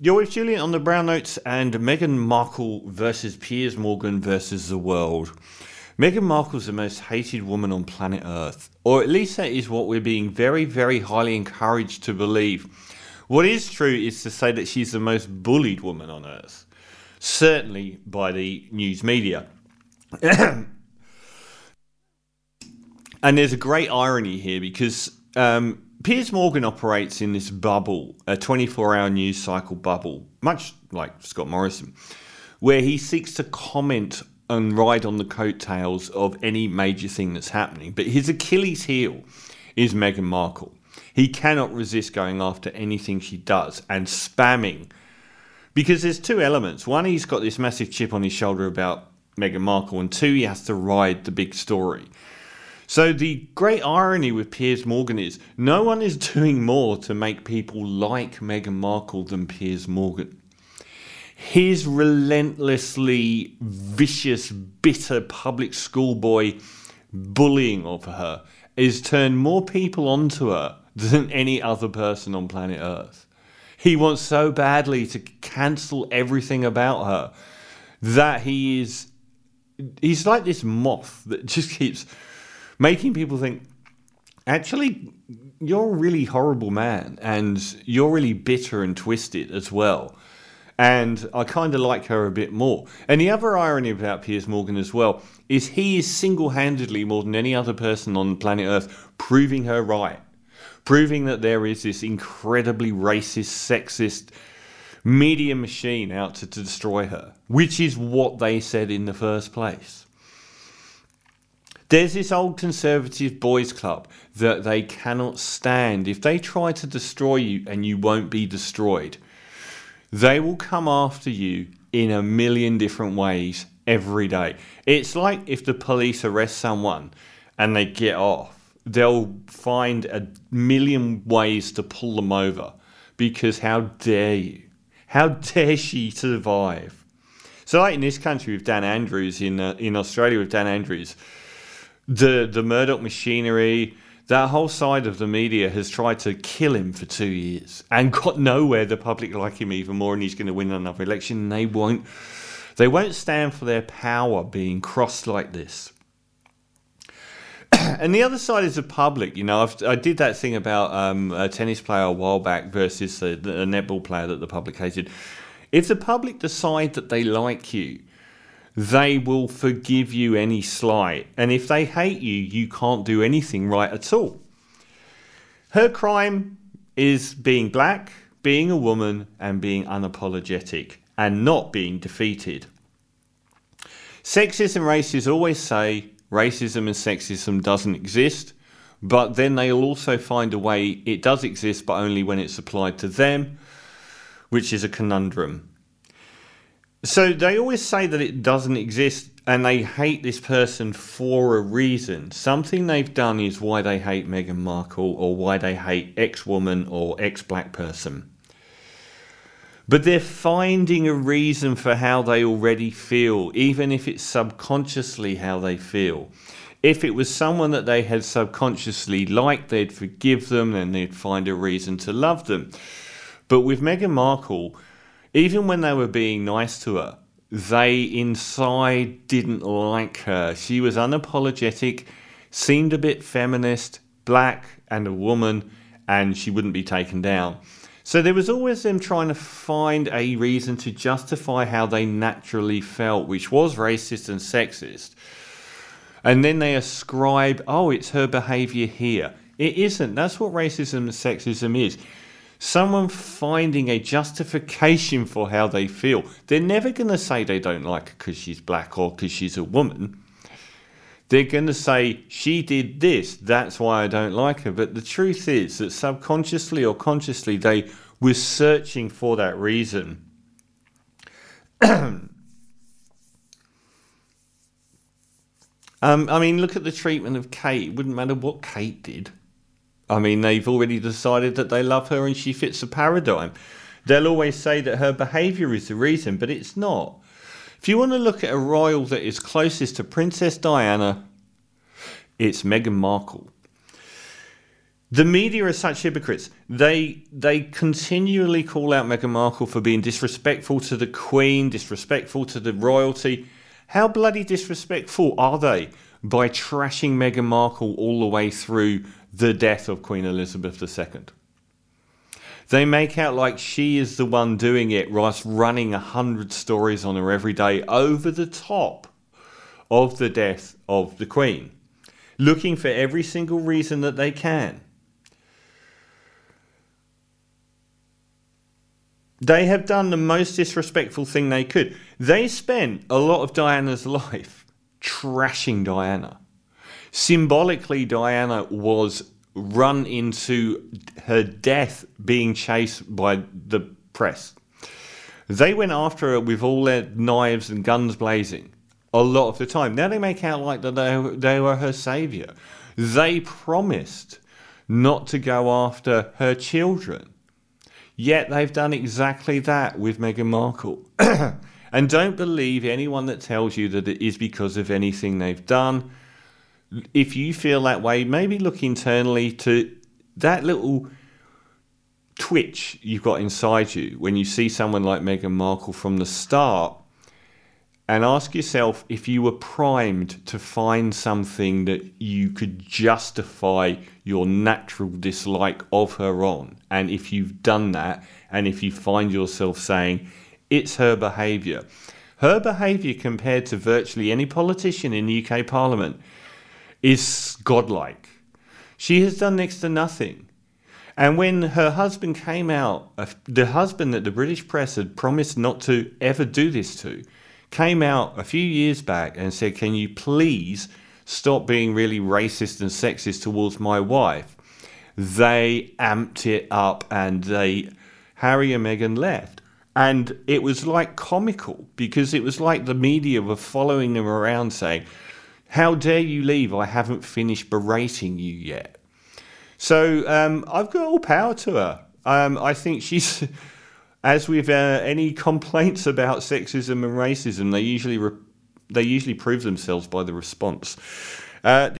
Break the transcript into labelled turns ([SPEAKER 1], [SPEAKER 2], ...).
[SPEAKER 1] You're with Julian on the Brown Notes and Meghan Markle versus Piers Morgan versus the world. Meghan Markle's the most hated woman on planet Earth, or at least that is what we're being very, very highly encouraged to believe. What is true is to say that she's the most bullied woman on Earth, certainly by the news media. and there's a great irony here because um, Piers Morgan operates in this bubble, a 24 hour news cycle bubble, much like Scott Morrison, where he seeks to comment and ride on the coattails of any major thing that's happening. But his Achilles heel is Meghan Markle. He cannot resist going after anything she does and spamming. Because there's two elements. One, he's got this massive chip on his shoulder about Meghan Markle, and two, he has to ride the big story. So the great irony with Piers Morgan is no one is doing more to make people like Meghan Markle than Piers Morgan. His relentlessly vicious, bitter public schoolboy bullying of her has turned more people onto her than any other person on planet Earth. He wants so badly to cancel everything about her that he is he's like this moth that just keeps making people think, actually, you're a really horrible man and you're really bitter and twisted as well. And I kind of like her a bit more. And the other irony about Piers Morgan as well is he is single handedly, more than any other person on planet Earth, proving her right. Proving that there is this incredibly racist, sexist media machine out to, to destroy her, which is what they said in the first place. There's this old conservative boys' club that they cannot stand. If they try to destroy you and you won't be destroyed, they will come after you in a million different ways every day. It's like if the police arrest someone and they get off, they'll find a million ways to pull them over because how dare you? How dare she survive? So, like in this country with Dan Andrews, in uh, in Australia with Dan Andrews, the the Murdoch machinery, that whole side of the media has tried to kill him for two years and got nowhere. The public like him even more, and he's going to win another election. And they won't. They won't stand for their power being crossed like this. and the other side is the public. You know, I've, i did that thing about um, a tennis player a while back versus a, a netball player that the public hated. If the public decide that they like you, they will forgive you any slight. And if they hate you, you can't do anything right at all. Her crime is being black, being a woman, and being unapologetic and not being defeated. Sexists and racists always say racism and sexism doesn't exist, but then they'll also find a way it does exist, but only when it's applied to them, which is a conundrum. So they always say that it doesn't exist and they hate this person for a reason. Something they've done is why they hate Meghan Markle or why they hate X woman or X black person. But they're finding a reason for how they already feel, even if it's subconsciously how they feel. If it was someone that they had subconsciously liked, they'd forgive them and they'd find a reason to love them. But with Meghan Markle, even when they were being nice to her, they inside didn't like her. She was unapologetic, seemed a bit feminist, black, and a woman, and she wouldn't be taken down. So there was always them trying to find a reason to justify how they naturally felt, which was racist and sexist. And then they ascribe, oh, it's her behaviour here. It isn't. That's what racism and sexism is someone finding a justification for how they feel. They're never going to say they don't like her because she's black or because she's a woman. They're going to say, she did this, that's why I don't like her. But the truth is that subconsciously or consciously, they were searching for that reason. um, I mean, look at the treatment of Kate. It wouldn't matter what Kate did. I mean, they've already decided that they love her and she fits the paradigm. They'll always say that her behaviour is the reason, but it's not. If you want to look at a royal that is closest to Princess Diana, it's Meghan Markle. The media are such hypocrites. They they continually call out Meghan Markle for being disrespectful to the Queen, disrespectful to the royalty. How bloody disrespectful are they by trashing Meghan Markle all the way through the death of Queen Elizabeth II? They make out like she is the one doing it, whilst running a hundred stories on her every day over the top of the death of the Queen, looking for every single reason that they can. They have done the most disrespectful thing they could. They spent a lot of Diana's life trashing Diana. Symbolically, Diana was run into her death being chased by the press. They went after her with all their knives and guns blazing a lot of the time. Now they make out like that they, they were her savior. They promised not to go after her children. Yet they've done exactly that with Meghan Markle. and don't believe anyone that tells you that it is because of anything they've done. If you feel that way, maybe look internally to that little twitch you've got inside you when you see someone like Meghan Markle from the start and ask yourself if you were primed to find something that you could justify your natural dislike of her on. And if you've done that, and if you find yourself saying it's her behaviour, her behaviour compared to virtually any politician in the UK Parliament is godlike. She has done next to nothing. And when her husband came out, uh, the husband that the British press had promised not to ever do this to, came out a few years back and said, Can you please stop being really racist and sexist towards my wife? They amped it up and they, Harry and Meghan left. And it was like comical because it was like the media were following them around saying, How dare you leave? I haven't finished berating you yet. So um, I've got all power to her. Um, I think she's as with uh, any complaints about sexism and racism, they usually re- they usually prove themselves by the response. Uh,